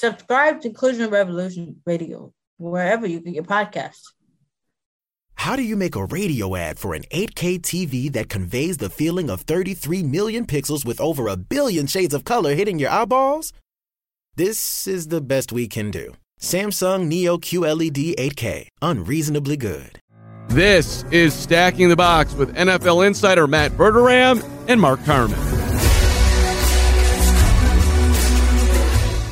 Subscribe to Inclusion Revolution Radio wherever you get your podcasts. How do you make a radio ad for an 8K TV that conveys the feeling of 33 million pixels with over a billion shades of color hitting your eyeballs? This is the best we can do. Samsung Neo QLED 8K, unreasonably good. This is Stacking the Box with NFL insider Matt Verderame and Mark Carman.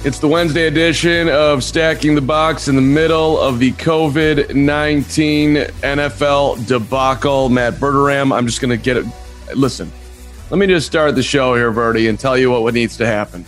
It's the Wednesday edition of Stacking the Box in the middle of the COVID 19 NFL debacle. Matt Verderame, I'm just going to get it. Listen, let me just start the show here, Verdi, and tell you what needs to happen.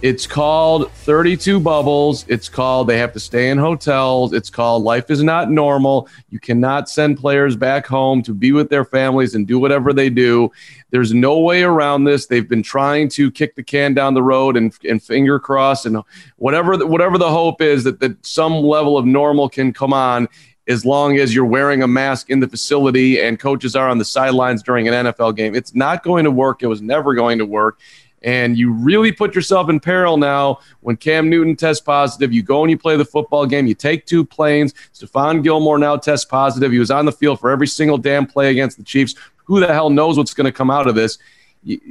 It's called 32 Bubbles. It's called they have to stay in hotels. It's called life is not normal. You cannot send players back home to be with their families and do whatever they do. There's no way around this. They've been trying to kick the can down the road and, and finger cross and whatever the, whatever the hope is that, that some level of normal can come on as long as you're wearing a mask in the facility and coaches are on the sidelines during an NFL game. It's not going to work. It was never going to work. And you really put yourself in peril now when Cam Newton tests positive. You go and you play the football game. You take two planes. Stephon Gilmore now tests positive. He was on the field for every single damn play against the Chiefs. Who the hell knows what's going to come out of this?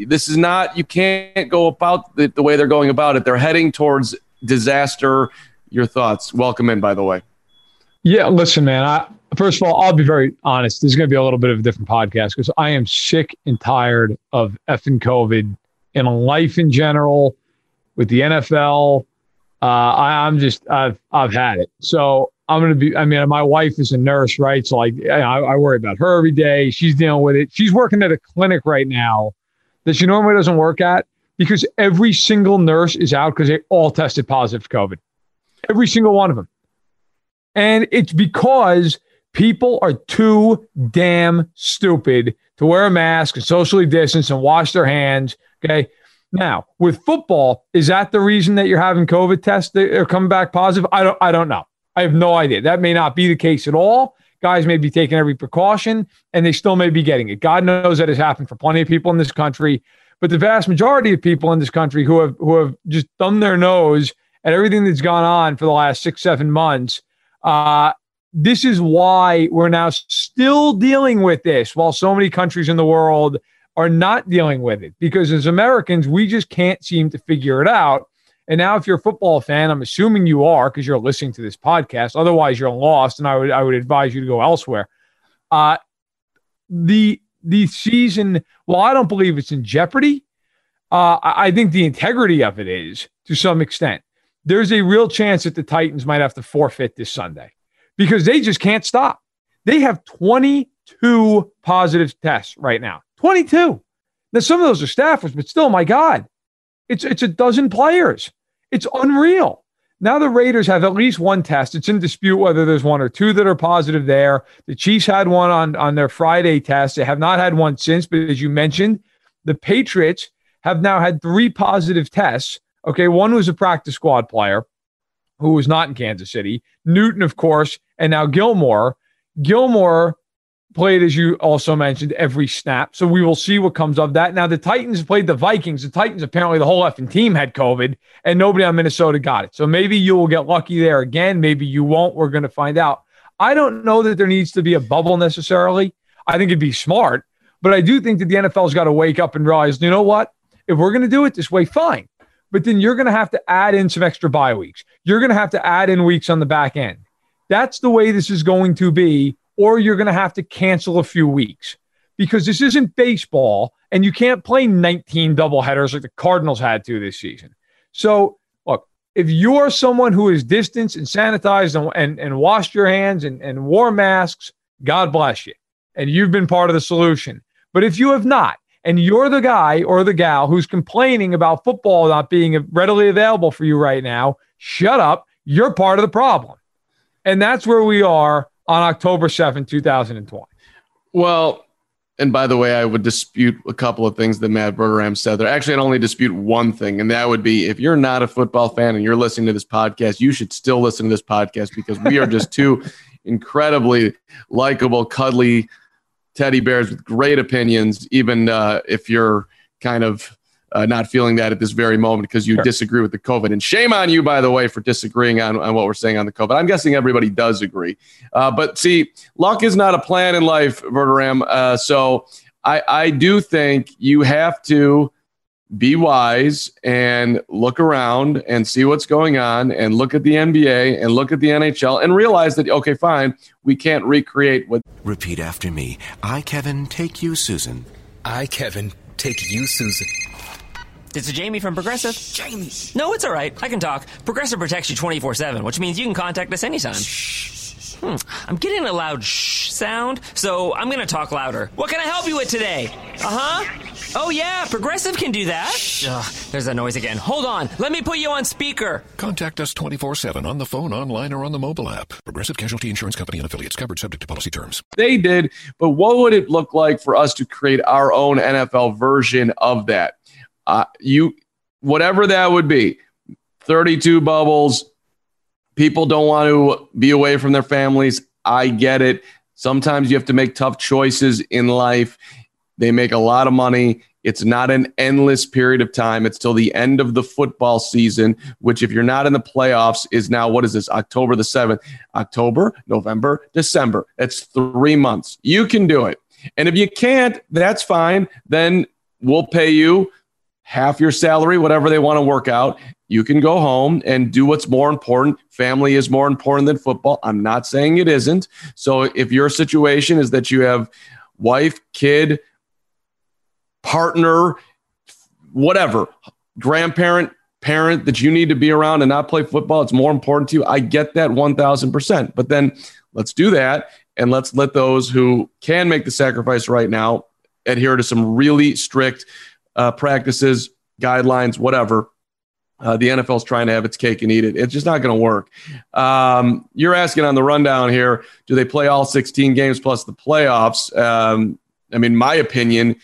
This is not, you can't go about the, the way they're going about it. They're heading towards disaster. Your thoughts? Welcome in, by the way. Yeah, listen, man. I, first of all, I'll be very honest. This is going to be a little bit of a different podcast because I am sick and tired of effing COVID in life in general, with the NFL. Uh, I, am just I've I've had it. So I'm gonna be. I mean, my wife is a nurse, right? So like, I, I worry about her every day. She's dealing with it. She's working at a clinic right now that she normally doesn't work at because every single nurse is out because they all tested positive for COVID. Every single one of them. And it's because people are too damn stupid to wear a mask and socially distance and wash their hands Okay. Now, with football, is that the reason that you're having COVID tests that are coming back positive? I don't I don't know. I have no idea. That may not be the case at all. Guys may be taking every precaution and they still may be getting it. God knows that has happened for plenty of people in this country. But the vast majority of people in this country who have who have just thumbed their nose at everything that's gone on for the last six, seven months, uh, this is why we're now still dealing with this while so many countries in the world are not dealing with it because as Americans, we just can't seem to figure it out. And now, if you're a football fan, I'm assuming you are because you're listening to this podcast. Otherwise, you're lost, and I would I would advise you to go elsewhere. Uh, the the season, well, I don't believe it's in jeopardy. Uh, I think the integrity of it is to some extent. There's a real chance that the Titans might have to forfeit this Sunday because they just can't stop. They have 22 positive tests right now. 22. Now, some of those are staffers, but still, my God, it's, it's a dozen players. It's unreal. Now the Raiders have at least one test. It's in dispute whether there's one or two that are positive there. The Chiefs had one on, on their Friday test. They have not had one since, but as you mentioned, the Patriots have now had three positive tests. Okay, one was a practice squad player who was not in Kansas City. Newton, of course, and now Gilmore. Gilmore played, as you also mentioned, every snap. So we will see what comes of that. Now, the Titans played the Vikings. The Titans, apparently, the whole effing team had COVID, and nobody on Minnesota got it. So maybe you will get lucky there again. Maybe you won't. We're going to find out. I don't know that there needs to be a bubble necessarily. I think it'd be smart, but I do think that the NFL's got to wake up and realize, you know what? If we're going to do it this way, fine. but then you're going to have to add in some extra bye weeks. You're going to have to add in weeks on the back end. That's the way this is going to be, or you're going to have to cancel a few weeks because this isn't baseball and you can't play 19 doubleheaders like the Cardinals had to this season. So, look, if you're someone who is distanced and sanitized and, and, and washed your hands and, and wore masks, God bless you. And you've been part of the solution. But if you have not, and you're the guy or the gal who's complaining about football not being readily available for you right now, shut up. You're part of the problem. And that's where we are on October 7th, 2020. Well, and by the way, I would dispute a couple of things that Matt Verderame said there. Actually, I'd only dispute one thing, and that would be if you're not a football fan and you're listening to this podcast, you should still listen to this podcast because we are just two incredibly likable, cuddly teddy bears with great opinions, even uh, if you're kind of uh, not feeling that at this very moment because you sure. disagree with the COVID. And shame on you, by the way, for disagreeing on, on what we're saying on the COVID. I'm guessing everybody does agree. Uh, but see, luck is not a plan in life, Verderame. Uh, so I, I do think you have to be wise and look around and see what's going on and look at the NBA and look at the NHL and realize that, okay, fine, we can't recreate what. Repeat after me. I, Kevin, take you, Susan. I, Kevin, take you, Susan. It's a Jamie from Progressive. Jamie. No, it's all right. I can talk. Progressive protects you 24 7, which means you can contact us anytime. Shh. Hmm. I'm getting a loud shh sound, so I'm going to talk louder. What can I help you with today? Uh huh. Oh, yeah, Progressive can do that. Ugh, there's that noise again. Hold on. Let me put you on speaker. Contact us 24 7 on the phone, online, or on the mobile app. Progressive Casualty Insurance Company and affiliates covered subject to policy terms. They did, but what would it look like for us to create our own NFL version of that? Uh, you, whatever that would be, 32 bubbles. People don't want to be away from their families. I get it. Sometimes you have to make tough choices in life. They make a lot of money. It's not an endless period of time. It's till the end of the football season, which, if you're not in the playoffs, is now what is this? October the 7th. October, November, December. It's three months. You can do it. And if you can't, that's fine. Then we'll pay you half your salary, whatever they want to work out. You can go home and do what's more important. Family is more important than football. I'm not saying it isn't. So if your situation is that you have wife, kid, partner, whatever, grandparent, parent that you need to be around and not play football, it's more important to you. I get that 1000%. But then let's do that and let's let those who can make the sacrifice right now adhere to some really strict uh, practices, guidelines, whatever. Uh, the NFL is trying to have its cake and eat it. It's just not going to work. Um, you're asking on the rundown here do they play all 16 games plus the playoffs? Um, I mean, my opinion,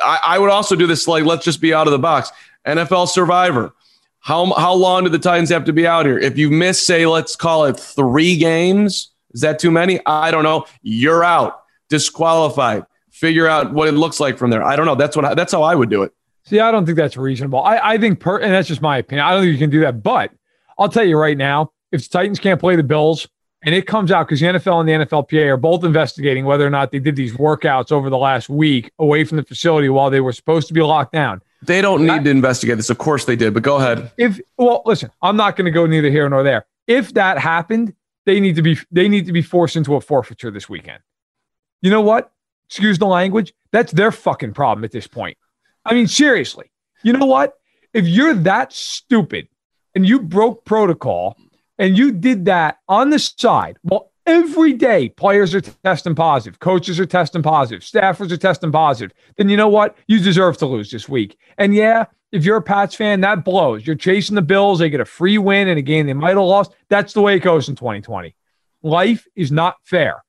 I, I would also do this like, let's just be out of the box. NFL Survivor. How, how long do the Titans have to be out here? If you miss, say, let's call it three games, is that too many? I don't know. You're out, disqualified. Figure out what it looks like from there. I don't know. That's what I, that's how I would do it. See, I don't think that's reasonable. I, I think, per, and that's just my opinion. I don't think you can do that. But I'll tell you right now, if the Titans can't play the Bills, and it comes out because the NFL and the NFLPA are both investigating whether or not they did these workouts over the last week away from the facility while they were supposed to be locked down. They don't need to investigate this. Of course they did, but go ahead. If well, listen, I'm not going to go neither here nor there. If that happened, they need to be they need to be forced into a forfeiture this weekend. You know what? Excuse the language. That's their fucking problem at this point. I mean, seriously. You know what? If you're that stupid and you broke protocol and you did that on the side, well, every day players are testing positive, coaches are testing positive, staffers are testing positive, then you know what? You deserve to lose this week. And yeah, if you're a Pats fan, that blows. You're chasing the Bills, they get a free win in a game they might have lost. That's the way it goes in 2020. Life is not fair.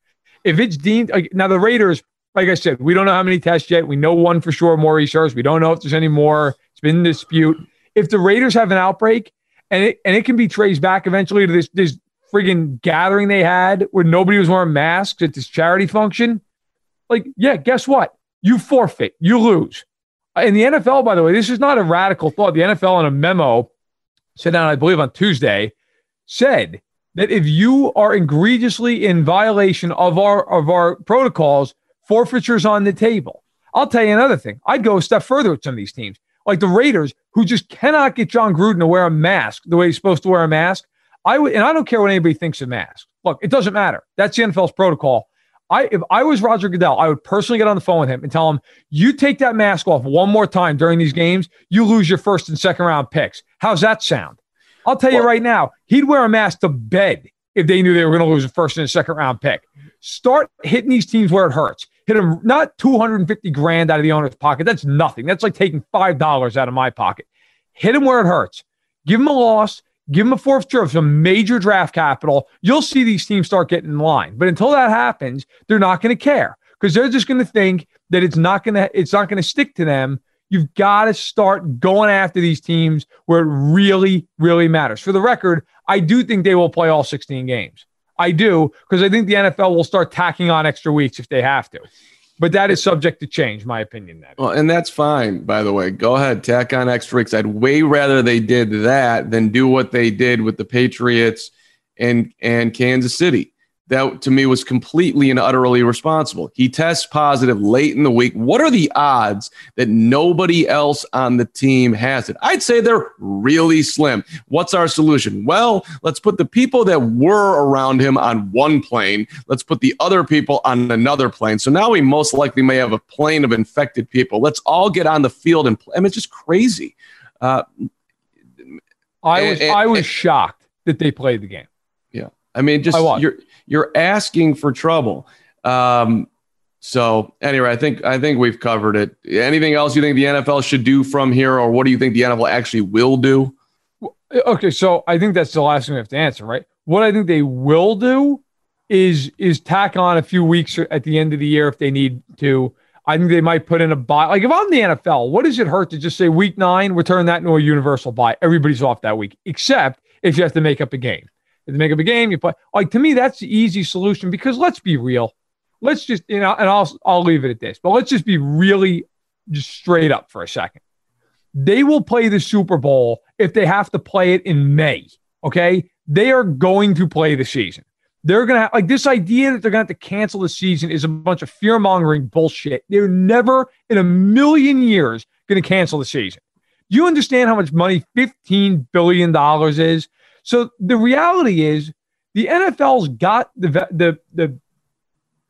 If it's deemed now the Raiders, like I said, we don't know how many tests yet. We know one for sure, Maurice Hurst. We don't know if there's any more. It's been in dispute. If the Raiders have an outbreak, and it and it can be traced back eventually to this this friggin' gathering they had where nobody was wearing masks at this charity function. Like, yeah, guess what? You forfeit, you lose. Uh, in the NFL, by the way, this is not a radical thought. The NFL, in a memo sent out, I believe, on Tuesday, said that if you are egregiously in violation of our of our protocols, forfeitures on the table. I'll tell you another thing. I'd go a step further with some of these teams. like the Raiders, who just cannot get Jon Gruden to wear a mask the way he's supposed to wear a mask. I would, and I don't care what anybody thinks of masks. Look, it doesn't matter. That's the NFL's protocol. I, if I was Roger Goodell, I would personally get on the phone with him and tell him, "You take that mask off one more time during these games, you lose your first and second round picks." How's that sound? I'll tell you right now, he'd wear a mask to bed if they knew they were going to lose a first and a second round pick. Start hitting these teams where it hurts. Hit them not 250 grand out of the owner's pocket. That's nothing. That's like taking $5 out of my pocket. Hit them where it hurts. Give them a loss. Give them a forfeiture of some major draft capital. You'll see these teams start getting in line. But until that happens, they're not going to care because they're just going to think that it's not going to it's not going to stick to them. You've got to start going after these teams where it really, really matters. For the record, I do think they will play all 16 games. I do because I think the NFL will start tacking on extra weeks if they have to. But that is subject to change, my opinion. That well, and that's fine. By the way, go ahead, tack on extra weeks. I'd way rather they did that than do what they did with the Patriots and and Kansas City that to me was completely and utterly responsible. He tests positive late in the week. What are the odds that nobody else on the team has it? I'd say they're really slim. What's our solution? Well, let's put the people that were around him on one plane. Let's put the other people on another plane. So now we most likely may have a plane of infected people. Let's all get on the field and play. I mean, it's just crazy. Uh, I was and, and, I was shocked that they played the game. I mean, just you're you're asking for trouble. Um, so anyway, I think I think we've covered it. Anything else you think the NFL should do from here, or what do you think the NFL actually will do? Okay, so I think that's the last thing we have to answer, right? What I think they will do is is tack on a few weeks at the end of the year if they need to. I think they might put in a bye. Like if I'm the NFL, what does it hurt to just say week nine, we return that into a universal bye? Everybody's off that week, except if you have to make up a game to make up a game. You play like to me, that's the easy solution because let's be real. Let's just you know, and I'll I'll leave it at this, but let's just be really just straight up for a second. They will play the Super Bowl if they have to play it in May. Okay, they are going to play the season. They're gonna like this idea that they're gonna have to cancel the season is a bunch of fear mongering bullshit. They're never in a million years gonna cancel the season. You understand how much money $15 billion is? So the reality is, the NFL's got the the the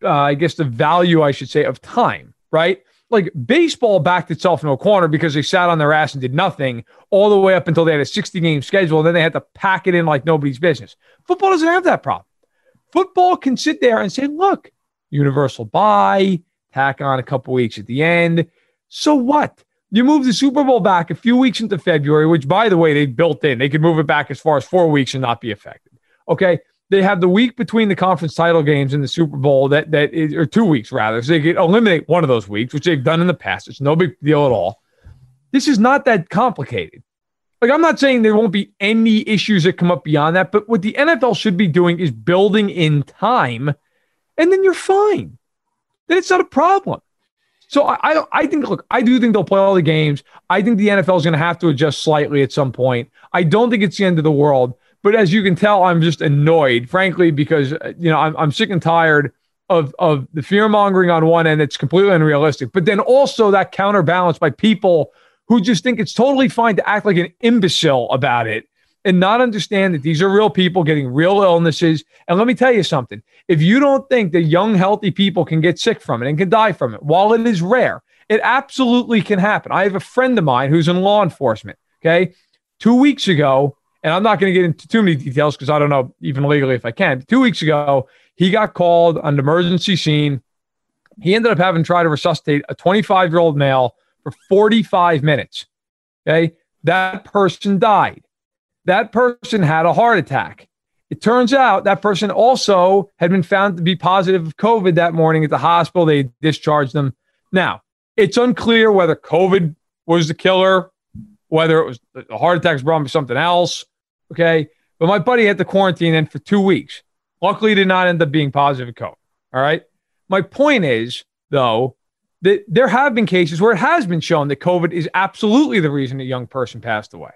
uh, I guess the value I should say of time, right? Like baseball backed itself in a corner because they sat on their ass and did nothing all the way up until they had a 60 game schedule. And then they had to pack it in like nobody's business. Football doesn't have that problem. Football can sit there and say, look, universal bye, tack on a couple weeks at the end. So what? You move the Super Bowl back a few weeks into February, which, by the way, they built in. They could move it back as far as four weeks and not be affected. Okay. They have the week between the conference title games and the Super Bowl that that is, or two weeks rather. So they could eliminate one of those weeks, which they've done in the past. It's no big deal at all. This is not that complicated. Like, I'm not saying there won't be any issues that come up beyond that, but what the NFL should be doing is building in time, and then you're fine. Then it's not a problem. So I, I, I think look, I do think they'll play all the games. I think the NFL is going to have to adjust slightly at some point. I don't think it's the end of the world, but as you can tell, I'm just annoyed, frankly, because uh, you know I'm, I'm sick and tired of of the fear mongering on one end. It's completely unrealistic, but then also that counterbalance by people who just think it's totally fine to act like an imbecile about it and not understand that these are real people getting real illnesses. And let me tell you something if you don't think that young, healthy people can get sick from it and can die from it, while it is rare, it absolutely can happen. I have a friend of mine who's in law enforcement. Okay. Two weeks ago, and I'm not going to get into too many details because I don't know even legally if I can. Two weeks ago, he got called on an emergency scene. He ended up having to try to resuscitate a 25 year old male for 45 minutes. Okay. That person died that person had a heart attack. It turns out that person also had been found to be positive of COVID that morning at the hospital. They discharged them. Now, it's unclear whether COVID was the killer, whether it was the heart attacks brought him something else. Okay. But my buddy had to quarantine then for two weeks. Luckily, did not end up being positive of COVID. All right. My point is, though, that there have been cases where it has been shown that COVID is absolutely the reason a young person passed away.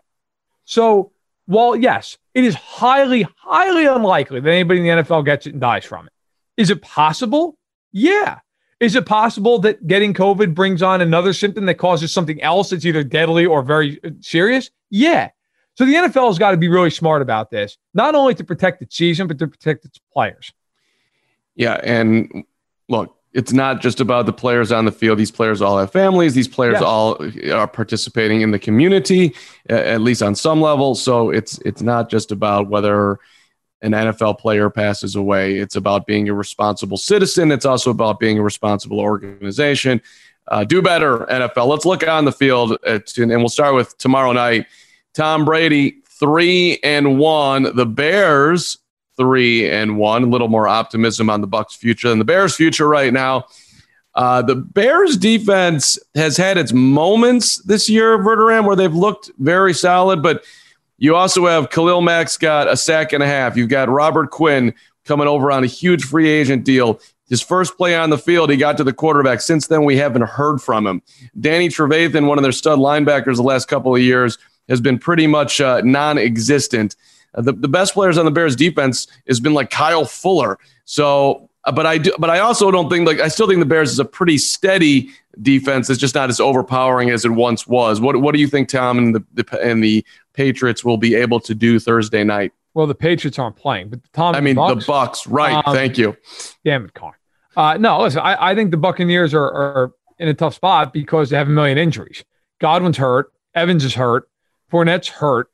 So well, yes, it is highly, highly unlikely that anybody in the NFL gets it and dies from it. Is it possible? Yeah. Is it possible that getting COVID brings on another symptom that causes something else that's either deadly or very uh, serious? Yeah. So the NFL has got to be really smart about this, not only to protect its season, but to protect its players. Yeah. And look, it's not just about the players on the field. These players all have families. These players all are participating in the community, at least on some level. So it's it's not just about whether an NFL player passes away. It's about being a responsible citizen. It's also about being a responsible organization. Uh, do better, NFL. Let's look on the field, at, and we'll start with tomorrow night. Tom Brady three and one. The Bears three and one. A little more optimism on the Bucs' future than the Bears' future right now. Uh, the Bears defense has had its moments this year, Verderame, where they've looked very solid, but you also have Khalil Mack's got a sack and a half. You've got Robert Quinn coming over on a huge free agent deal. His first play on the field, he got to the quarterback. Since then, we haven't heard from him. Danny Trevathan, one of their stud linebackers the last couple of years, has been pretty much uh, non existent. The, the best players on the Bears defense has been like Kyle Fuller. So, uh, but I do, but I also don't think like I still think the Bears is a pretty steady defense. It's just not as overpowering as it once was. What what do you think, Tom, and the, the and the Patriots will be able to do Thursday night? Well, the Patriots aren't playing, but Tom. I mean Bucs, the Bucs, right? Um, thank you. Damn it, Carn. Uh, no, listen. I, I think the Buccaneers are, are in a tough spot because they have a million injuries. Godwin's hurt. Evans is hurt. Fournette's hurt.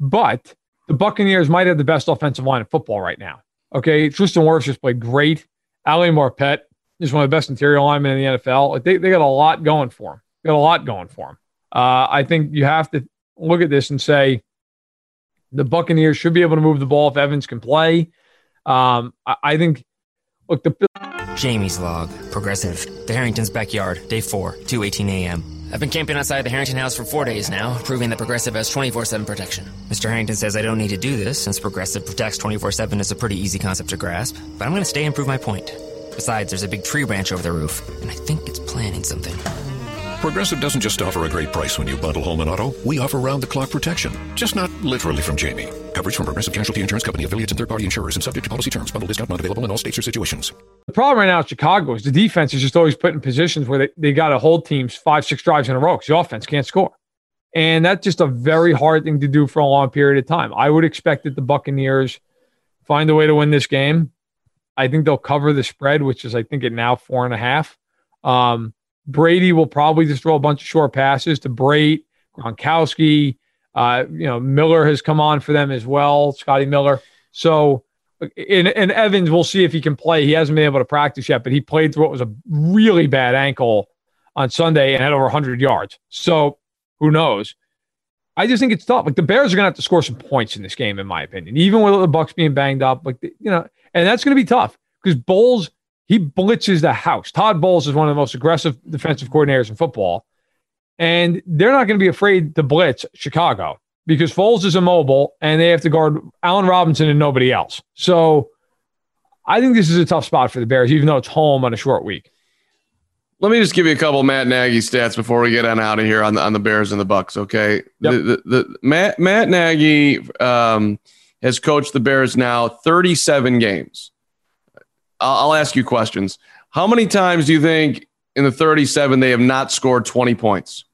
But the Buccaneers might have the best offensive line in football right now. Okay, Tristan Wirfs just played great. Ali Marpet is one of the best interior linemen in the NFL. Like they, they got a lot going for him. Got a lot going for them. Uh, I think you have to look at this and say the Buccaneers should be able to move the ball if Evans can play. Um, I, I think. Look, the Jamie's log, progressive, the Harrington's backyard, day four, 2:18 a.m. I've been camping outside the Harrington house for four days now, proving that Progressive has 24 7 protection. Mr. Harrington says I don't need to do this since Progressive protects 24 7 is a pretty easy concept to grasp, but I'm going to stay and prove my point. Besides, there's a big tree branch over the roof, and I think it's planning something. Progressive doesn't just offer a great price when you bundle home and auto. We offer round the clock protection, just not literally from Jamie. Coverage from Progressive Casualty Insurance Company affiliates and third party insurers and subject to policy terms. Bundle discount not available in all states or situations. The problem right now in Chicago is the defense is just always put in positions where they, they got to hold teams five, six drives in a row because the offense can't score. And that's just a very hard thing to do for a long period of time. I would expect that the Buccaneers find a way to win this game. I think they'll cover the spread, which is, I think, at now four and a half. Um, Brady will probably just throw a bunch of short passes to Brate, Gronkowski. Uh, you know, Miller has come on for them as well, Scotty Miller. So and, and Evans, we'll see if he can play. He hasn't been able to practice yet, but he played through what was a really bad ankle on Sunday and had over 100 yards. So who knows? I just think it's tough. Like the Bears are going to have to score some points in this game, in my opinion, even with the Bucs being banged up. Like you know, and that's going to be tough because Bowles he blitzes the house. Todd Bowles is one of the most aggressive defensive coordinators in football, and they're not going to be afraid to blitz Chicago because Foles is immobile and they have to guard Allen Robinson and nobody else. So I think this is a tough spot for the Bears, even though it's home on a short week. Let me just give you a couple Matt Nagy stats before we get on out of here on the on the Bears and the Bucs. Okay, yep. the, the, the, Matt Matt Nagy um, has coached the Bears now 37 games. I'll, I'll ask you questions. How many times do you think in the 37 they have not scored 20 points?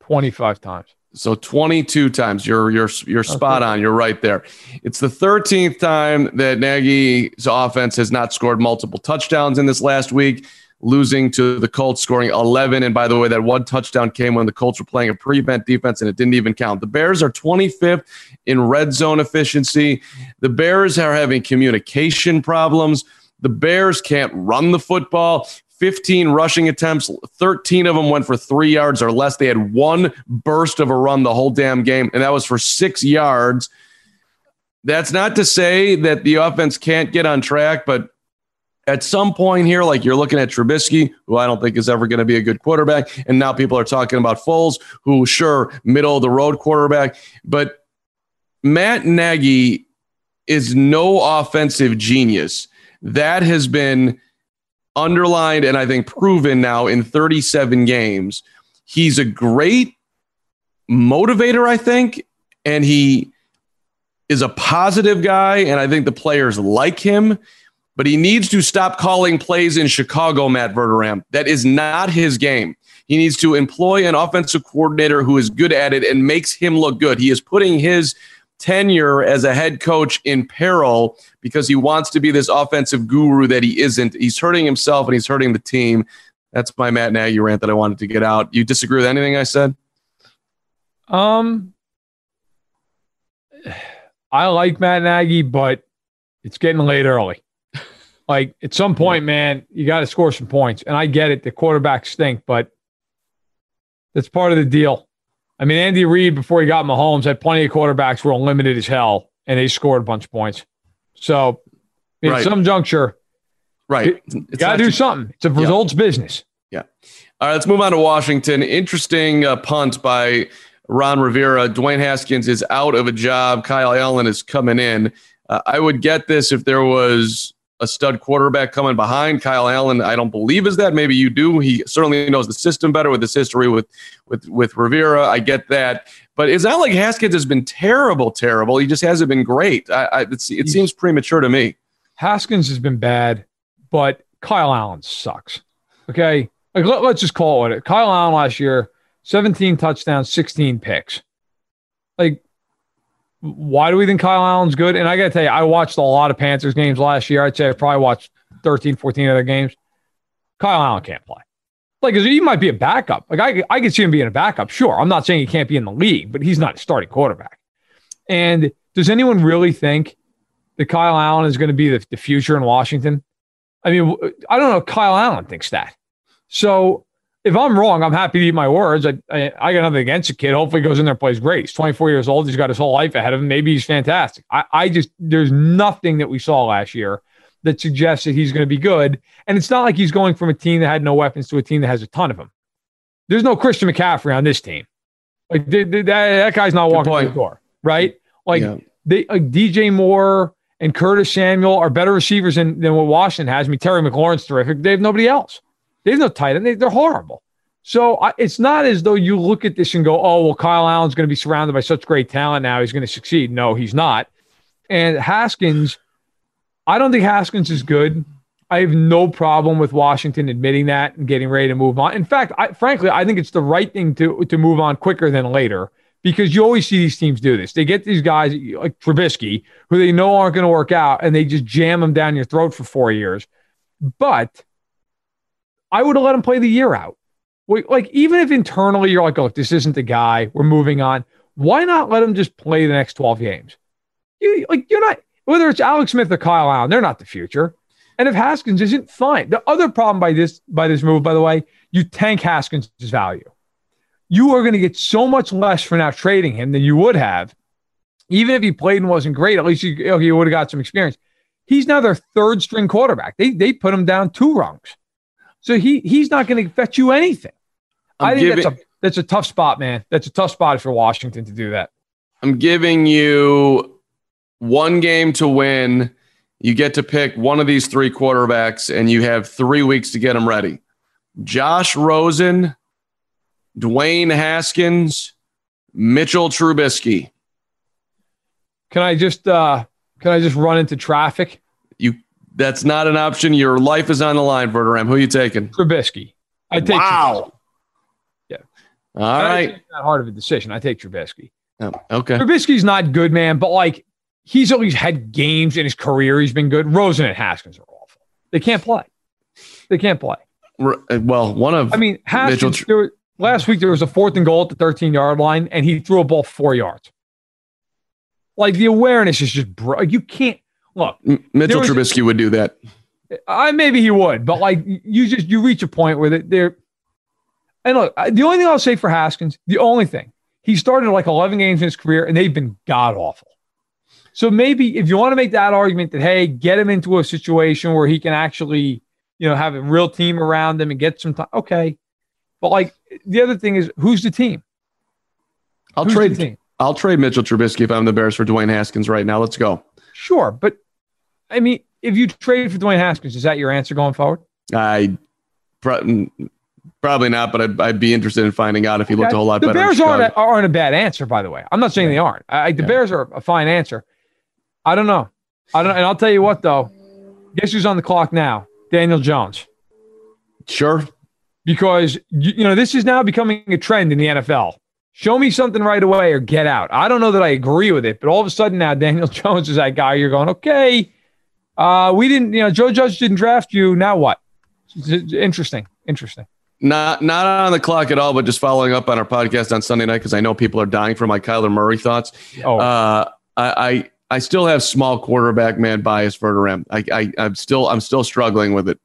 25 times. So 22 times. You're you're you're spot on. You're right there. It's the 13th time that Nagy's offense has not scored multiple touchdowns in this last week, losing to the Colts, scoring 11. And by the way, that one touchdown came when the Colts were playing a prevent defense, and it didn't even count. The Bears are 25th in red zone efficiency. The Bears are having communication problems. The Bears can't run the football. 15 rushing attempts, 13 of them went for three yards or less. They had one burst of a run the whole damn game, and that was for six yards. That's not to say that the offense can't get on track, but at some point here, like you're looking at Trubisky, who I don't think is ever going to be a good quarterback, and now people are talking about Foles, who sure middle of the road quarterback, but Matt Nagy is no offensive genius. That has been underlined and I think proven now in 37 games. He's a great motivator, I think, and he is a positive guy, and I think the players like him. But he needs to stop calling plays in Chicago, Matt Verderame. That is not his game. He needs to employ an offensive coordinator who is good at it and makes him look good. He is putting his tenure as a head coach in peril because he wants to be this offensive guru that he isn't. He's hurting himself and he's hurting the team. That's my Matt Nagy rant that I wanted to get out. You disagree with anything I said? Um, I like Matt Nagy, but it's getting late early. Like at some point, man, you got to score some points. And I get it, the quarterbacks stink, but that's part of the deal. I mean, Andy Reid, before he got Mahomes, had plenty of quarterbacks who were limited as hell, and they scored a bunch of points. So, at Right. some juncture, Right. you got to do something. It's a results business. Yeah. All right, let's move on to Washington. Interesting uh, punt by Ron Rivera. Dwayne Haskins is out of a job. Kyle Allen is coming in. Uh, I would get this if there was a stud quarterback coming behind Kyle Allen. I don't believe is that. Maybe you do. He certainly knows the system better with his history with with with Rivera. I get that, but it's not like Haskins has been terrible, terrible. He just hasn't been great. I, I, it's, it seems premature to me. Haskins has been bad, but Kyle Allen sucks. Okay. Like let, us just call it what it. Kyle Allen last year, 17 touchdowns, 16 picks. Like, why do we think Kyle Allen's good? And I got to tell you, I watched a lot of Panthers games last year. I'd say I probably watched 13, 14 other games. Kyle Allen can't play. Like, he might be a backup. Like, I, I could see him being a backup. Sure. I'm not saying he can't be in the league, but he's not a starting quarterback. And does anyone really think that Kyle Allen is going to be the, the future in Washington? I mean, I don't know if Kyle Allen thinks that. So if I'm wrong, I'm happy to eat my words. I, I, I got nothing against the kid. Hopefully, he goes in there and plays great. He's 24 years old. He's got his whole life ahead of him. Maybe he's fantastic. I, I just, there's nothing that we saw last year that suggests that he's going to be good. And it's not like he's going from a team that had no weapons to a team that has a ton of them. There's no Christian McCaffrey on this team. Like th- th- that, that guy's not walking through the door, right? Like they, like DJ Moore and Curtis Samuel are better receivers than, than what Washington has. I mean, Terry McLaurin's terrific. They have nobody else. They have no tight end. They, they're horrible. So I, it's not as though you look at this and go, "Oh, well, Kyle Allen's going to be surrounded by such great talent now; he's going to succeed." No, he's not. And Haskins, I don't think Haskins is good. I have no problem with Washington admitting that and getting ready to move on. In fact, I, frankly, I think it's the right thing to to move on quicker than later because you always see these teams do this. They get these guys like Trubisky who they know aren't going to work out, and they just jam them down your throat for four years. But I would have let him play the year out. Like even if internally you're like, "Oh, this isn't the guy. We're moving on." Why not let him just play the next twelve games? You like you're not whether it's Alex Smith or Kyle Allen, they're not the future. And if Haskins isn't fine, the other problem by this by this move, by the way, you tank Haskins' value. You are going to get so much less for now trading him than you would have, even if he played and wasn't great. At least you, you would have got some experience. He's now their third string quarterback. They they put him down two rungs, so he he's not going to fetch you anything. i I'm think that's a that's a tough spot, man. That's a tough spot for Washington to do that. I'm giving you one game to win. You get to pick one of these three quarterbacks, and you have three weeks to get them ready. Josh Rosen, Dwayne Haskins, Mitchell Trubisky. Can I just uh can I just run into traffic? You that's not an option. Your life is on the line, Verderame. Who are you taking? Trubisky. I take wow. Yeah. All I don't right. it's not hard of a decision. I take Trubisky. Oh, okay. Trubisky's not good, man, but like he's at least had games in his career. He's been good. Rosen and Haskins are awful. They can't play. They can't play. Well, one of I mean, Mitchell Haskins. Tr- There was, last week there was a fourth and goal at the 13 yard line, and he threw a ball four yards. Like the awareness is just bro. You can't look. M- Mitchell was- Trubisky would do that. I maybe he would, but like you just you reach a point where they're. And look, the only thing I'll say for Haskins, the only thing he started like 11 games in his career, and they've been god awful. So maybe if you want to make that argument that hey, get him into a situation where he can actually, you know, have a real team around him and get some time. Okay, but like the other thing is, who's the team? I'll Who's the trade. team? I'll trade Mitchell Trubisky if I'm the Bears for Dwayne Haskins right now. Let's go. Sure, but I mean, if you trade for Dwayne Haskins, is that your answer going forward? I pro- probably not, but I'd, I'd be interested in finding out if he looked a whole lot the better. The Bears aren't a, aren't a bad answer, by the way. I'm not saying they aren't. I, the Bears are a fine answer. I don't know. I don't. And I'll tell you what, though, Guess who's on the clock now? Daniel Jones. Sure. Because you, you know this is now becoming a trend in the NFL. Show me something right away or get out. I don't know that I agree with it, but all of a sudden now Daniel Jones is that guy. You're going, okay, uh, we didn't, you know, Joe Judge didn't draft you. Now what? Interesting. Interesting. Not not on the clock at all, but just following up on our podcast on Sunday night because I know people are dying for my Kyler Murray thoughts. Oh. Uh, I, I I still have small quarterback man bias for Ram. I, I I'm still I'm still struggling with it.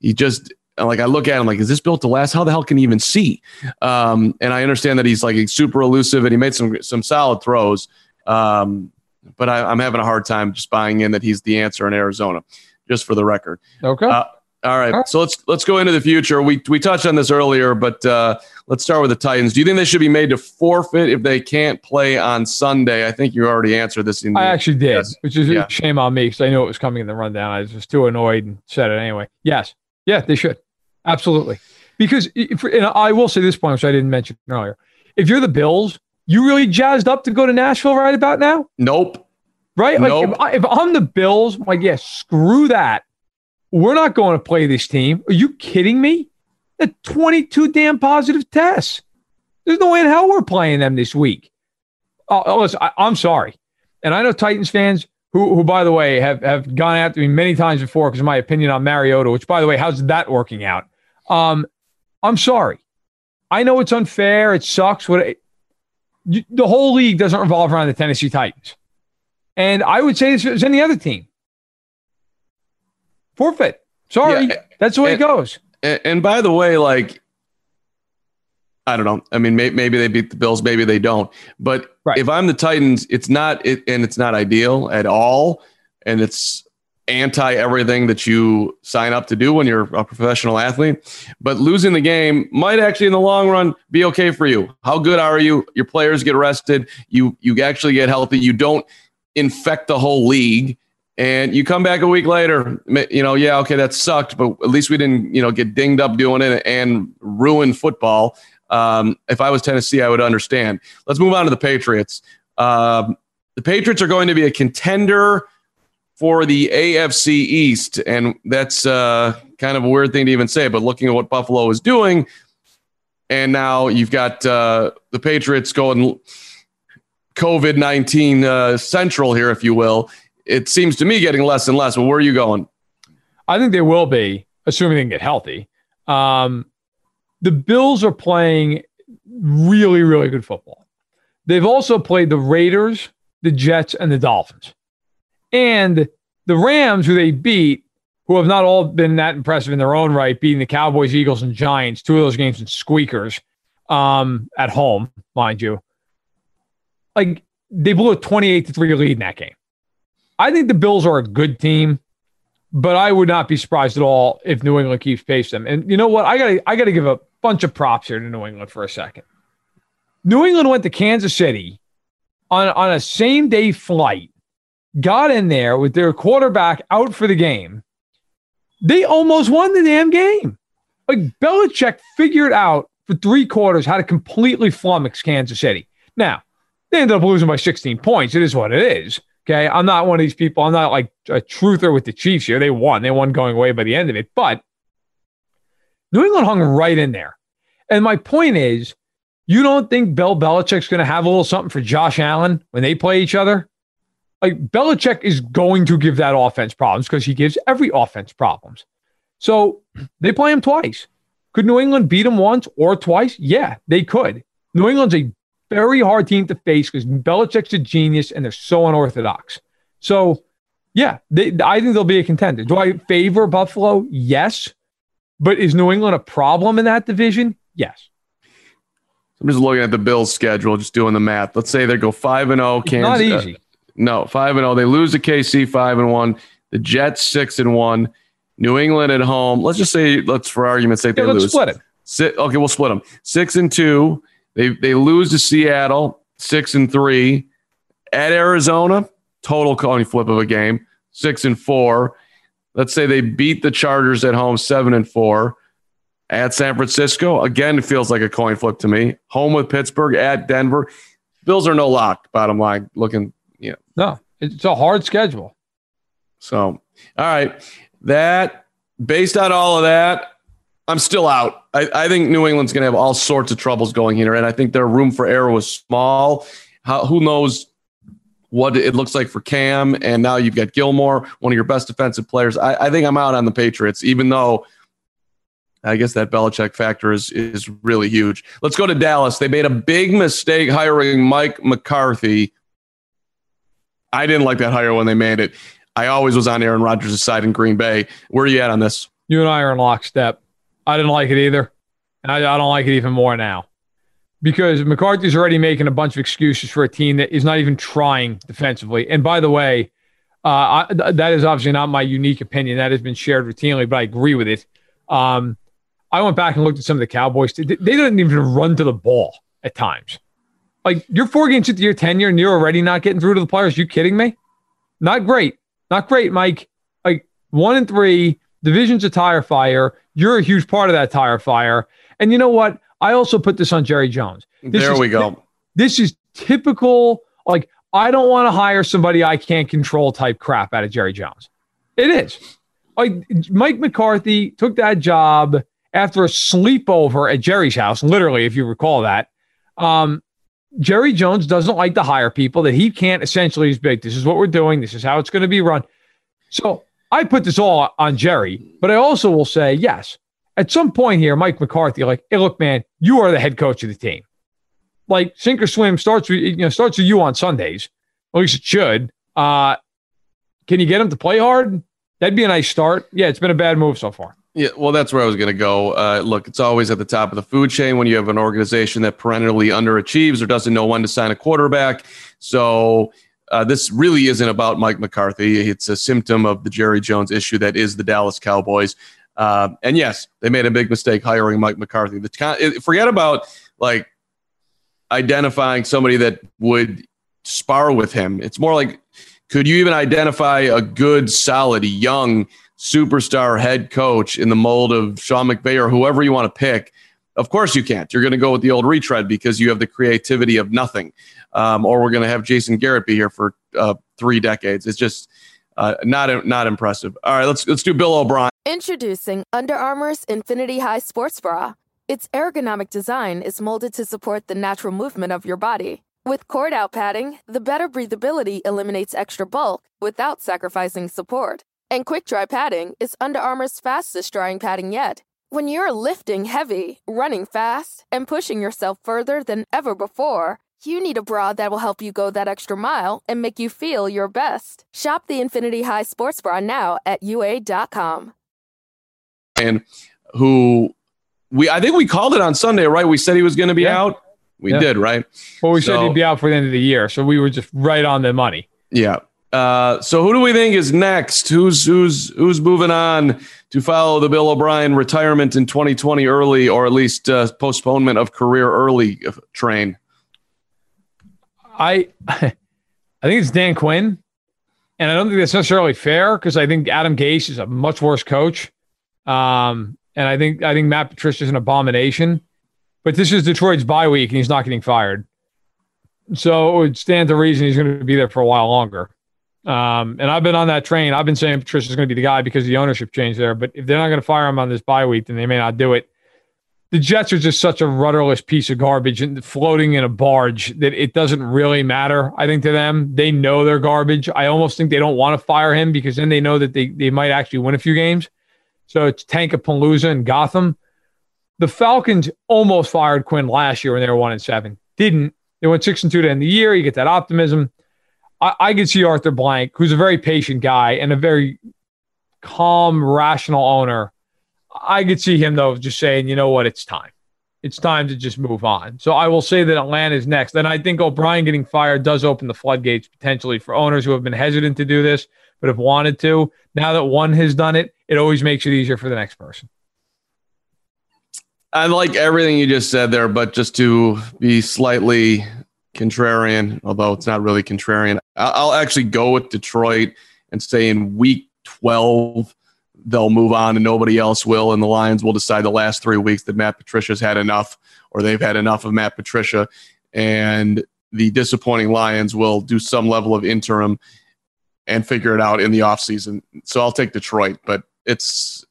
He just like I look at him like, is this built to last? How the hell can he even see? Um, and I understand that he's like super elusive and he made some some solid throws. Um, but I, am having a hard time just buying in that he's the answer in Arizona, just for the record. Okay. Uh, all right. So let's let's go into the future. We we touched on this earlier, but uh, let's start with the Titans. Do you think they should be made to forfeit if they can't play on Sunday? I think you already answered this. In the, I actually did, yes. which is Yeah. a shame on me because I knew it was coming in the rundown. I was just too annoyed and said it anyway. Yes. Yeah, they should. Absolutely. Because if, and I will say this point, which I didn't mention earlier. If you're the Bills, you really jazzed up to go to Nashville right about now? Nope. Right? Like Nope. if, I, if I'm the Bills, I'm like, yeah, screw that. We're not going to play this team. Are you kidding me? The 22 damn positive tests. There's no way in hell we're playing them this week. Oh, oh, listen, I, I'm sorry. And I know Titans fans who, who, by the way, have, have gone after me many times before because of my opinion on Mariota, which, by the way, how's that working out? Um, I'm sorry. I know it's unfair. It sucks. What it, you- the whole league doesn't revolve around the Tennessee Titans. And I would say this as any other team. Forfeit. Sorry. Yeah, That's the way it goes. And, and by the way, like, I don't know. I mean, may, maybe they beat the Bills, maybe they don't. But if I'm the Titans, it's not, it, and it's not ideal at all. And it's anti everything that you sign up to do when you're a professional athlete. But losing the game might actually, in the long run, be okay for you. How good are you? Your players get rested. You you actually get healthy. You don't infect the whole league. And you come back a week later, you know, yeah, okay, that sucked, but at least we didn't, you know, get dinged up doing it and ruin football. Um, if I was Tennessee, I would understand. Let's move on to the Patriots. Um, the Patriots are going to be a contender for the AFC East, and that's uh, kind of a weird thing to even say. But looking at what Buffalo is doing, and now you've got uh, the Patriots going COVID nineteen uh, central here, if you will. It seems to me getting less and less. But where are you going? I think they will be, assuming they can get healthy. Um, the Bills are playing really, really good football. They've also played the Raiders, the Jets, and the Dolphins. And the Rams, who they beat, who have not all been that impressive in their own right, beating the Cowboys, Eagles, and Giants, two of those games in squeakers um, at home, mind you. Like they blew a 28 to 3 lead in that game. I think the Bills are a good team, but I would not be surprised at all if New England keeps pace them. And you know what? I got I got to give a bunch of props here to New England for a second. New England went to Kansas City on on a same day flight, got in there with their quarterback out for the game. They almost won the damn game. Like Belichick figured out for three quarters how to completely flummox Kansas City. Now, they ended up losing by 16 points. It is what it is. Okay. I'm not one of these people. I'm not like a truther with the Chiefs here. They won. They won going away by the end of it. But New England hung right in there. And my point is, you don't think Bill Belichick's going to have a little something for Josh Allen when they play each other? Like Belichick is going to give that offense problems because he gives every offense problems. So they play him twice. Could New England beat him once or twice? Yeah, they could. New England's a very hard team to face because Belichick's a genius and they're so unorthodox. So, yeah, they, I think they'll be a contender. Do I favor Buffalo? Yes. But is New England a problem in that division? Yes. I'm just looking at the Bills' schedule, just doing the math. Let's say they go five and zero. It's not uh, easy. No, five and zero. They lose to KC five and one. The Jets six and one. New England at home. Let's just say, let's for argument's sake, they Yeah, let's lose. split it. Si- okay, we'll split them. Six and two. They they lose to Seattle. Six and three. At Arizona, total coin flip of a game. Six and four. Let's say they beat the Chargers at home, seven and four. At San Francisco, again, it feels like a coin flip to me. Home with Pittsburgh, at Denver. Bills are no lock. Bottom line, looking. No, it's a hard schedule. So All right. That based on all of that, I'm still out. I, I think New England's going to have all sorts of troubles going here, and I think their room for error was small. How, who knows what it looks like for Cam, and now you've got Gilmore, one of your best defensive players. I, I think I'm out on the Patriots, even though I guess that Belichick factor is is really huge. Let's go to Dallas. They made a big mistake hiring Mike McCarthy. I didn't like that hire when they made it. I always was on Aaron Rodgers' side in Green Bay. Where are you at on this? You and I are in lockstep. I didn't like it either. And I, I don't like it even more now because McCarthy's already making a bunch of excuses for a team that is not even trying defensively. And by the way, uh, I, that is obviously not my unique opinion. That has been shared routinely, but I agree with it. Um, I went back and looked at some of the Cowboys. They didn't even run to the ball at times. Like you're four games into your tenure and you're already not getting through to the players. You kidding me? Not great. Not great, Mike. Like one and three, division's a tire fire. You're a huge part of that tire fire. And you know what? I also put this on Jerry Jones. This there we go. This is typical. Like, I don't want to hire somebody I can't control type crap out of Jerry Jones. It is. Like, Mike McCarthy took that job after a sleepover at Jerry's house, literally, if you recall that. Um, Jerry Jones doesn't like to hire people that he can't essentially is big. This is what we're doing. This is how it's going to be run. So I put this all on Jerry, but I also will say, yes, at some point here, Mike McCarthy, like, hey, look, man, you are the head coach of the team. Like, sink or swim starts with you know starts with you on Sundays. At least it should. Uh, can you get him to play hard? That'd be a nice start. Yeah, it's been a bad move so far. Yeah, well, that's where I was going to go. Uh, look, it's always at the top of the food chain when you have an organization that perennially underachieves or doesn't know when to sign a quarterback. So uh, this really isn't about Mike McCarthy. It's a symptom of the Jerry Jones issue that is the Dallas Cowboys. Uh, and yes, they made a big mistake hiring Mike McCarthy. The forget about like identifying somebody that would spar with him. It's more like, could you even identify a good, solid, young superstar head coach in the mold of Sean McVay or whoever you want to pick, of course you can't. You're going to go with the old retread because you have the creativity of nothing. Um, or we're going to have Jason Garrett be here for uh, three decades. It's just uh, not not impressive. All right, let's let's do Bill O'Brien. Introducing Under Armour's Infinity High Sports Bra. Its ergonomic design is molded to support the natural movement of your body. With cord out padding, the better breathability eliminates extra bulk without sacrificing support. And quick dry padding is Under Armour's fastest drying padding yet. When you're lifting heavy, running fast, and pushing yourself further than ever before, you need a bra that will help you go that extra mile and make you feel your best. Shop the Infinity High Sports Bra now at UA.com. And who we I think we called it on Sunday, right? We said he was going to be yeah. out. We yeah. did, right? Well, we so, said he'd be out for the end of the year, so we were just right on the money. Yeah. Uh, so who do we think is next? Who's who's who's moving on to follow the Bill O'Brien retirement in 2020 early, or at least uh, postponement of career early train? I I think it's Dan Quinn, and I don't think that's necessarily fair because I think Adam Gase is a much worse coach, um, and I think I think Matt Patricia is an abomination. But this is Detroit's bye week, and he's not getting fired, so it would stand to reason he's going to be there for a while longer. Um, and I've been on that train. I've been saying Patricia's going to be the guy because the ownership changed there. But if they're not going to fire him on this bye week, then they may not do it. The Jets are just such a rudderless piece of garbage and floating in a barge that it doesn't really matter. I think to them, they know they're garbage. I almost think they don't want to fire him because then they know that they, they might actually win a few games. So it's Tank of Tankapalooza and Gotham. The Falcons almost fired Quinn last year when they were one and seven. Didn't. They went six and two to end the year. You get that optimism. I, I could see Arthur Blank, who's a very patient guy and a very calm, rational owner. I could see him though just saying, you know what, it's time. It's time to just move on. So I will say that Atlanta is next. And I think O'Brien getting fired does open the floodgates potentially for owners who have been hesitant to do this, but have wanted to. Now that one has done it, it always makes it easier for the next person. I like everything you just said there, but just to be slightly contrarian, although it's not really contrarian. I'll actually go with Detroit and say in week 12, they'll move on and nobody else will. And the Lions will decide the last three weeks that Matt Patricia's had enough or they've had enough of Matt Patricia. And the disappointing Lions will do some level of interim and figure it out in the offseason. So I'll take Detroit, but it's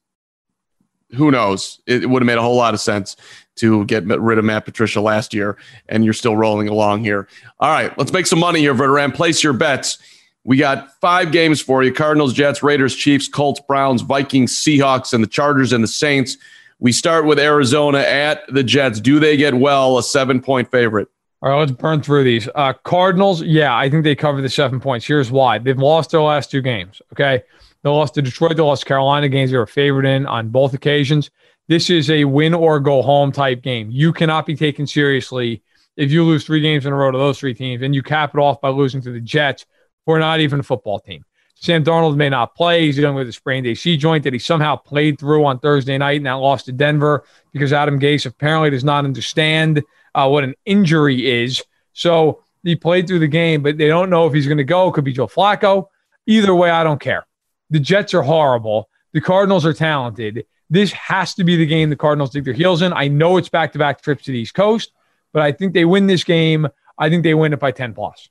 who knows? It, would have made a whole lot of sense to get rid of Matt Patricia last year, and you're still rolling along here. All right, let's make some money here, Verderame. Place your bets. We got five games for you Cardinals, Jets, Raiders, Chiefs, Colts, Browns, Vikings, Seahawks, and the Chargers and the Saints. We start with Arizona at the Jets. Do they get well a seven point favorite? All right, let's burn through these. Uh, Cardinals, yeah, I think they cover the seven points. Here's why they've lost their last two games. Okay. They lost to Detroit, they lost Carolina games they were favored in on both occasions. This is a win or go home type game. You cannot be taken seriously if you lose three games in a row to those three teams and you cap it off by losing to the Jets, who are not even a football team. Sam Darnold may not play. He's dealing with a sprained AC joint that he somehow played through on Thursday night and that lost to Denver because Adam Gase apparently does not understand uh, what an injury is. So he played through the game, but they don't know if he's going to go. Could be Joe Flacco. Either way, I don't care. The Jets are horrible. The Cardinals are talented. This has to be the game the Cardinals dig their heels in. I know it's back to back trips to the East Coast, but I think they win this game. I think they win it by 10 plus.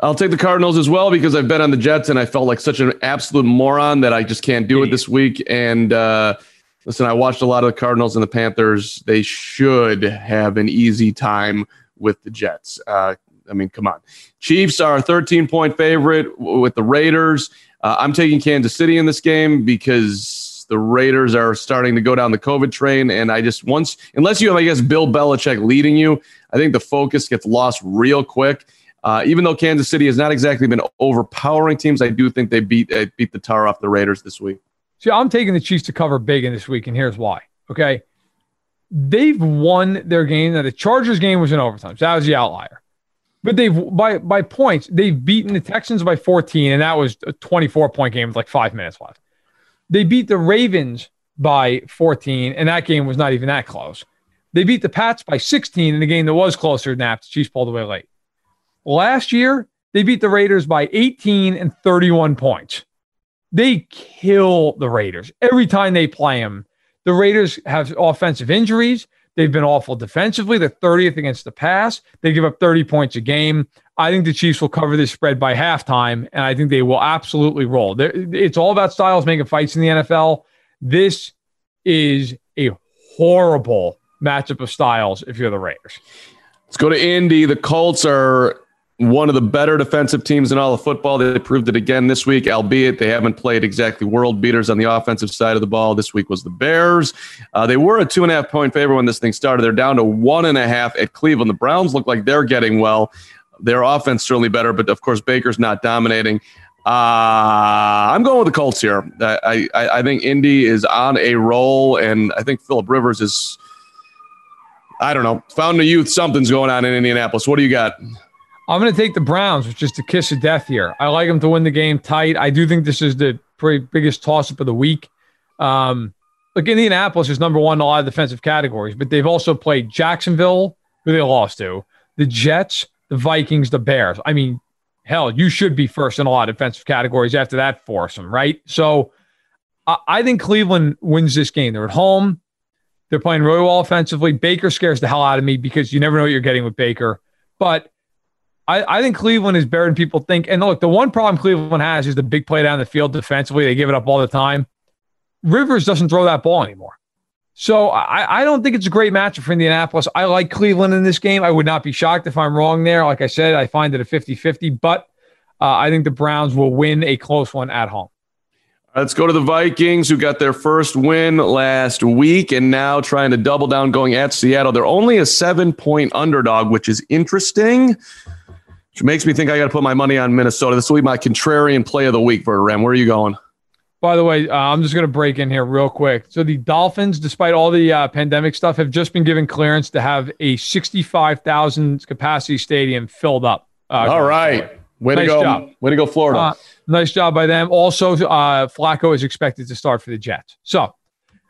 I'll take the Cardinals as well because I've bet on the Jets and I felt like such an absolute moron that I just can't do it this week. And uh, listen, I watched a lot of the Cardinals and the Panthers. They should have an easy time with the Jets. Uh, I mean, come on. Chiefs are a 13 point favorite with the Raiders. Uh, I'm taking Kansas City in this game because the Raiders are starting to go down the COVID train. And I just, once, unless you have, I guess, Bill Belichick leading you, I think the focus gets lost real quick. Uh, even though Kansas City has not exactly been overpowering teams, I do think they beat uh, beat the tar off the Raiders this week. See, I'm taking the Chiefs to cover big in this week, and here's why. Okay, they've won their game. Now the Chargers game was in overtime, so that was the outlier. But they've by by points, they've beaten the Texans by 14, and that was a 24 point game with like five minutes left. They beat the Ravens by 14, and that game was not even that close. They beat the Pats by 16 in a game that was closer than that. The Chiefs pulled away late. Last year, they beat the Raiders by 18 and 31 points. They kill the Raiders every time they play them. The Raiders have offensive injuries. They've been awful defensively. They're 30th against the pass. They give up 30 points a game. I think the Chiefs will cover this spread by halftime, and I think they will absolutely roll. They're, it's all about styles making fights in the NFL. This is a horrible matchup of styles if you're the Raiders. Let's go to Indy. The Colts are one of the better defensive teams in all of football. They proved it again this week, albeit they haven't played exactly world beaters on the offensive side of the ball. This week was the Bears. Uh, they were a two and a half point favorite when this thing started. They're down to one and a half at Cleveland. The Browns look like they're getting well. Their offense certainly better, but of course Baker's not dominating. Uh, I'm going with the Colts here. I, I, I think Indy is on a roll, and I think Philip Rivers is. I don't know. Found a youth. Something's going on in Indianapolis. What do you got? I'm going to take the Browns, which is the kiss of death here. I like them to win the game tight. I do think this is the biggest toss up of the week. Um, look, Indianapolis is number one in a lot of defensive categories, but they've also played Jacksonville, who they lost to, the Jets, the Vikings, the Bears. I mean, hell, you should be first in a lot of defensive categories after that foursome, right? So I, I think Cleveland wins this game. They're at home. They're playing really well offensively. Baker scares the hell out of me because you never know what you're getting with Baker. But I, I think Cleveland is better than people think. And look, the one problem Cleveland has is the big play down the field defensively. They give it up all the time. Rivers doesn't throw that ball anymore. So I, I don't think it's a great matchup for Indianapolis. I like Cleveland in this game. I would not be shocked if I'm wrong there. Like I said, I find it a 50 50, but uh, I think the Browns will win a close one at home. Let's go to the Vikings, who got their first win last week and now trying to double down going at Seattle. They're only a seven point underdog, which is interesting which makes me think I got to put my money on Minnesota. This will be my contrarian play of the week Verderame. Where are you going? By the way, uh, I'm just going to break in here real quick. So the Dolphins, despite all the uh, pandemic stuff, have just been given clearance to have a 65,000 capacity stadium filled up. Uh, all right. Way nice to go. Job. Way to go, Florida. Uh, nice job by them. Also, uh, Flacco is expected to start for the Jets. So,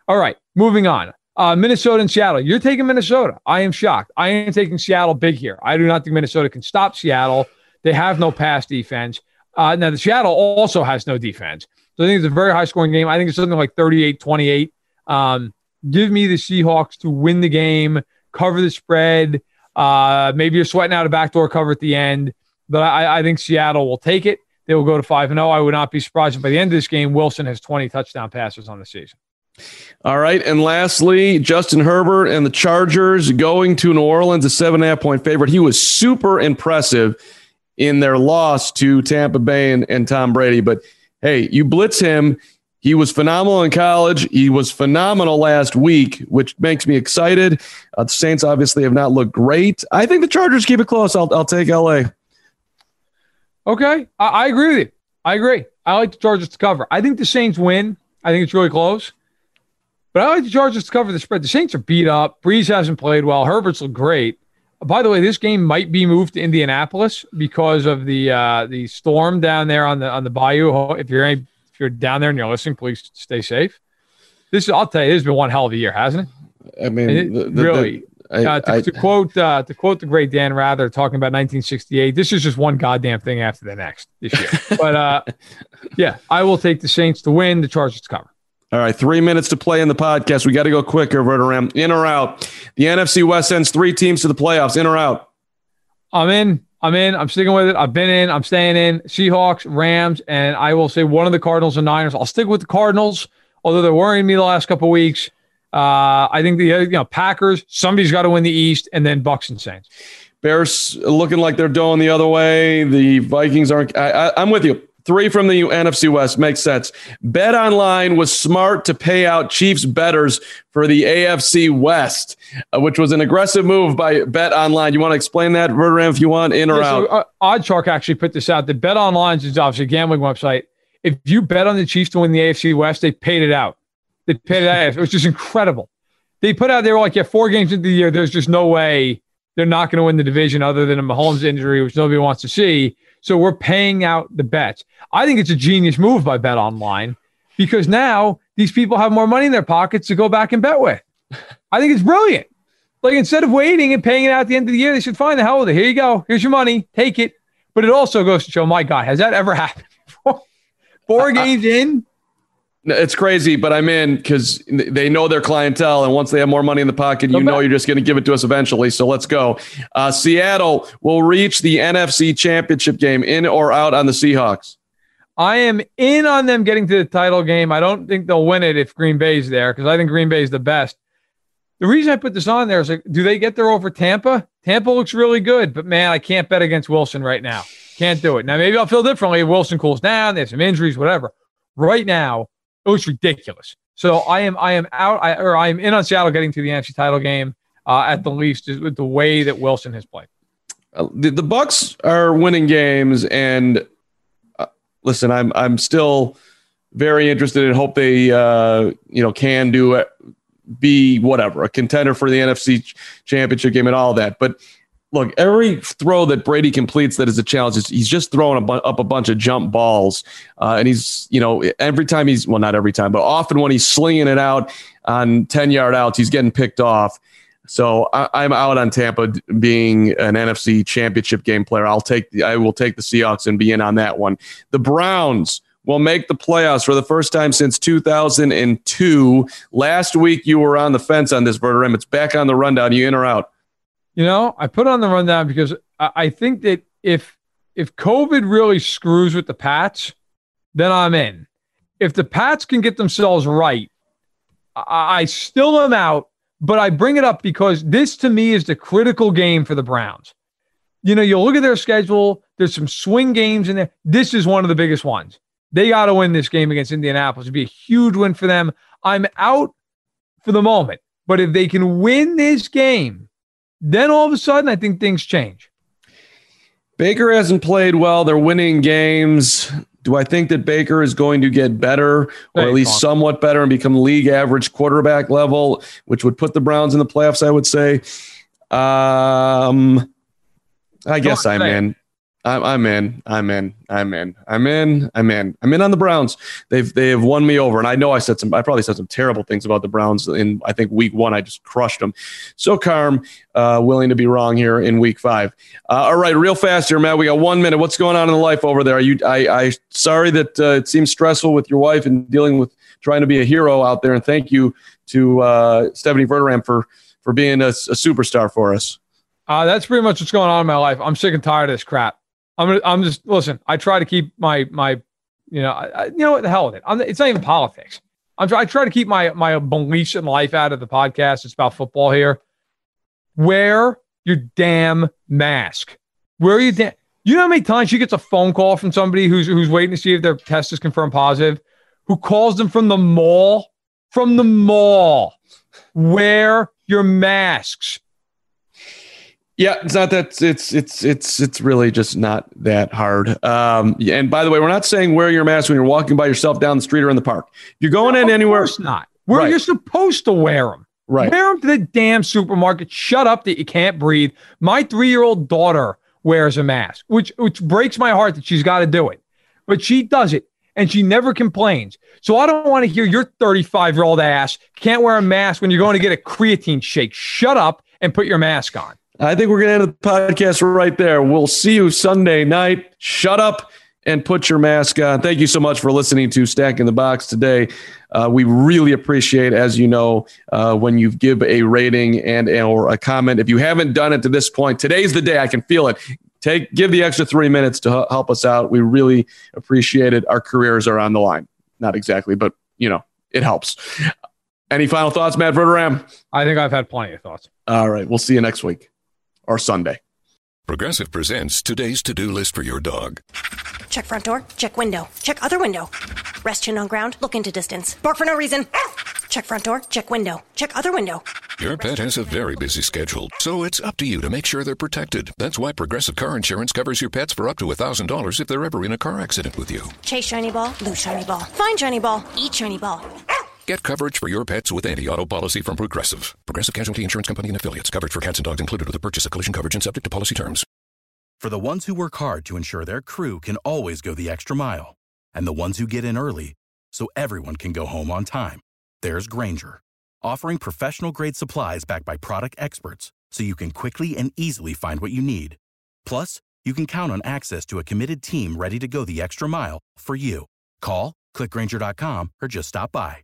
all right, moving on. Uh, Minnesota and Seattle. You're taking Minnesota. I am shocked. I am taking Seattle big here. I do not think Minnesota can stop Seattle. They have no pass defense. Uh, now, the Seattle also has no defense. So I think it's a very high scoring game. I think it's something like 38 28. Um, give me the Seahawks to win the game, cover the spread. Uh, maybe you're sweating out a backdoor cover at the end, but I, I think Seattle will take it. they will go to 5 and 0. I would not be surprised if by the end of this game, Wilson has 20 touchdown passes on the season. All right. And lastly, Justin Herbert and the Chargers going to New Orleans, a seven and a half point favorite. He was super impressive in their loss to Tampa Bay and, and Tom Brady. But hey, you blitz him. He was phenomenal in college. He was phenomenal last week, which makes me excited. Uh, the Saints obviously have not looked great. I think the Chargers keep it close. I'll, I'll take LA. Okay. I, I agree with you. I agree. I like the Chargers to cover. I think the Saints win. I think it's really close. But I like the Chargers to cover the spread. The Saints are beat up. Brees hasn't played well. Herbert's looked great. By the way, this game might be moved to Indianapolis because of the uh, the storm down there on the on the bayou. If you're any, if you're down there and you're listening, please stay safe. This is I'll tell you, this has been one hell of a year, hasn't it? I mean, it, the, the, really. the, I, uh, to, I, to quote uh, to quote the great Dan Rather talking about 1968, this is just one goddamn thing after the next this year. but uh, yeah, I will take the Saints to win, the Chargers to cover. All right, three minutes to play in the podcast. We got to go quicker, Verderame. In or out? The NFC West sends three teams to the playoffs. In or out? I'm in. I'm in. I'm sticking with it. I've been in. I'm staying in. Seahawks, Rams, and I will say one of the Cardinals and Niners. I'll stick with the Cardinals, although they're worrying me the last couple weeks. Uh, I think the you know Packers. Somebody's got to win the East, and then Bucs and Saints. Bears looking like they're going the other way. The Vikings aren't. I, I, I'm with you. Three from the NFC West makes sense. Bet Online was smart to pay out Chiefs betters for the AFC West, uh, which was an aggressive move by Bet Online. You want to explain that, Verderame, if you want, in or Yeah, out? so, uh, OddsShark actually put this out. The Bet Online is obviously a gambling website. If you bet on the Chiefs to win the AFC West, they paid it out. They paid it out. It was just incredible. They put out they were like, yeah, four games into the year, there's just no way they're not going to win the division other than a Mahomes injury, which nobody wants to see. So we're paying out the bets. I think it's a genius move by Bet Online because now these people have more money in their pockets to go back and bet with. I think it's brilliant. Like instead of waiting and paying it out at the end of the year, they should find the hell with it. Here you go. Here's your money. Take it. But it also goes to show, my God, has that ever happened before? Four games in? It's crazy, but I'm in because they know their clientele, and once they have more money in the pocket, you know you're just going to give it to us eventually. So let's go. Uh, Seattle will reach the NFC Championship game, in or out on the Seahawks. I am in on them getting to the title game. I don't think they'll win it if Green Bay's there because I think Green Bay's the best. The reason I put this on there is like, do they get there over Tampa? Tampa looks really good, but man, I can't bet against Wilson right now. Can't do it. Now, maybe I'll feel differently if Wilson cools down, they have some injuries, whatever. Right now, it looks ridiculous. So I am I am out I, or I am in on Seattle getting to the NFC title game uh, at the least with the way that Wilson has played. Uh, the, the Bucs are winning games, and uh, listen, I'm I'm still very interested and hope they uh, you know can do it, be whatever a contender for the NFC Championship game and all that. But look, every throw that Brady completes that is a challenge. He's just throwing a bu- up a bunch of jump balls, uh, and he's you know every time he's well not every time, but often when he's slinging it out on ten yard outs, he's getting picked off. So I, I'm out on Tampa being an NFC Championship game player. I'll take the, I will take the Seahawks and be in on that one. The Browns will make the playoffs for the first time since 2002. Last week you were on the fence on this, Verderame. It's back on the rundown. You in or out? You know, I put on the rundown because I, I think that if if COVID really screws with the Pats, then I'm in. If the Pats can get themselves right, I, I still am out. But I bring it up because this to me is the critical game for the Browns. You know, you look at their schedule. There's some swing games in there. This is one of the biggest ones. They got to win this game against Indianapolis. It'd be a huge win for them. I'm out for the moment, but if they can win this game, then all of a sudden, I think things change. Baker hasn't played well. They're winning games. Do I think that Baker is going to get better or at least somewhat better and become league average quarterback level, which would put the Browns in the playoffs? I would say. Um, I guess I'm in. I'm, I'm in. I'm in. I'm in. I'm in. I'm in. I'm in on the Browns. They've they have won me over, and I know I said some. I probably said some terrible things about the Browns in. I think week one I just crushed them. So Carm, uh, willing to be wrong here in week five. Uh, all right, real fast here, Matt. We got one minute. What's going on in the life over there? Are you? I. I sorry that uh, it seems stressful with your wife and dealing with trying to be a hero out there. And thank you to uh, Stephanie Verderame for for being a, a superstar for us. Uh, that's pretty much what's going on in my life. I'm sick and tired of this crap. I'm gonna, I'm just listen. I try to keep my my, you know, I, you know what the hell with it. I'm, it's not even politics. I'm I try to keep my my beliefs in life out of the podcast. It's about football here. Wear your damn mask. Wear your damn. You know how many times she gets a phone call from somebody who's who's waiting to see if their test is confirmed positive, who calls them from the mall, from the mall. Wear your masks. Yeah, it's not that it's it's it's it's really just not that hard. Um, and by the way, we're not saying wear your mask when you're walking by yourself down the street or in the park. If you're going No, in of anywhere, course not. Where Right. you're supposed to wear them. Right. Wear them to the damn supermarket. Shut up that you can't breathe. My three year old daughter wears a mask, which which breaks my heart that she's got to do it, but she does it and she never complains. So I don't want to hear your 35 year old ass can't wear a mask when you're going to get a creatine shake. Shut up and put your mask on. I think we're going to end the podcast right there. We'll see you Sunday night. Shut up and put your mask on. Thank you so much for listening to Stack in the Box today. Uh, we really appreciate, as you know, uh, when you give a rating and or a comment. If you haven't done it to this point, today's the day. I can feel it. Take give the extra three minutes to help us out. We really appreciate it. Our careers are on the line. Not exactly, but you know it helps. Any final thoughts, Matt Verderame? I think I've had plenty of thoughts. All right, we'll see you next week or Sunday. Progressive presents today's to do list for your dog. Check front door. Check window. Check other window. Rest chin on ground. Look into distance. Bark for no reason. Check front door. Check window. Check other window. Your pet has a very busy schedule, so it's up to you to make sure they're protected. That's why Progressive Car Insurance covers your pets for up to $1,000 if they're ever in a car accident with you. Chase shiny ball. Lose shiny ball. Find shiny ball. Eat shiny ball. Get coverage for your pets with anti-auto policy from Progressive. Progressive Casualty Insurance Company and affiliates. Coverage for cats and dogs included with the purchase of collision coverage and subject to policy terms. For the ones who work hard to ensure their crew can always go the extra mile, and the ones who get in early so everyone can go home on time, there's Grainger, offering professional grade supplies backed by product experts so you can quickly and easily find what you need. Plus, you can count on access to a committed team ready to go the extra mile for you. Call, clickgrainger.com, or just stop by.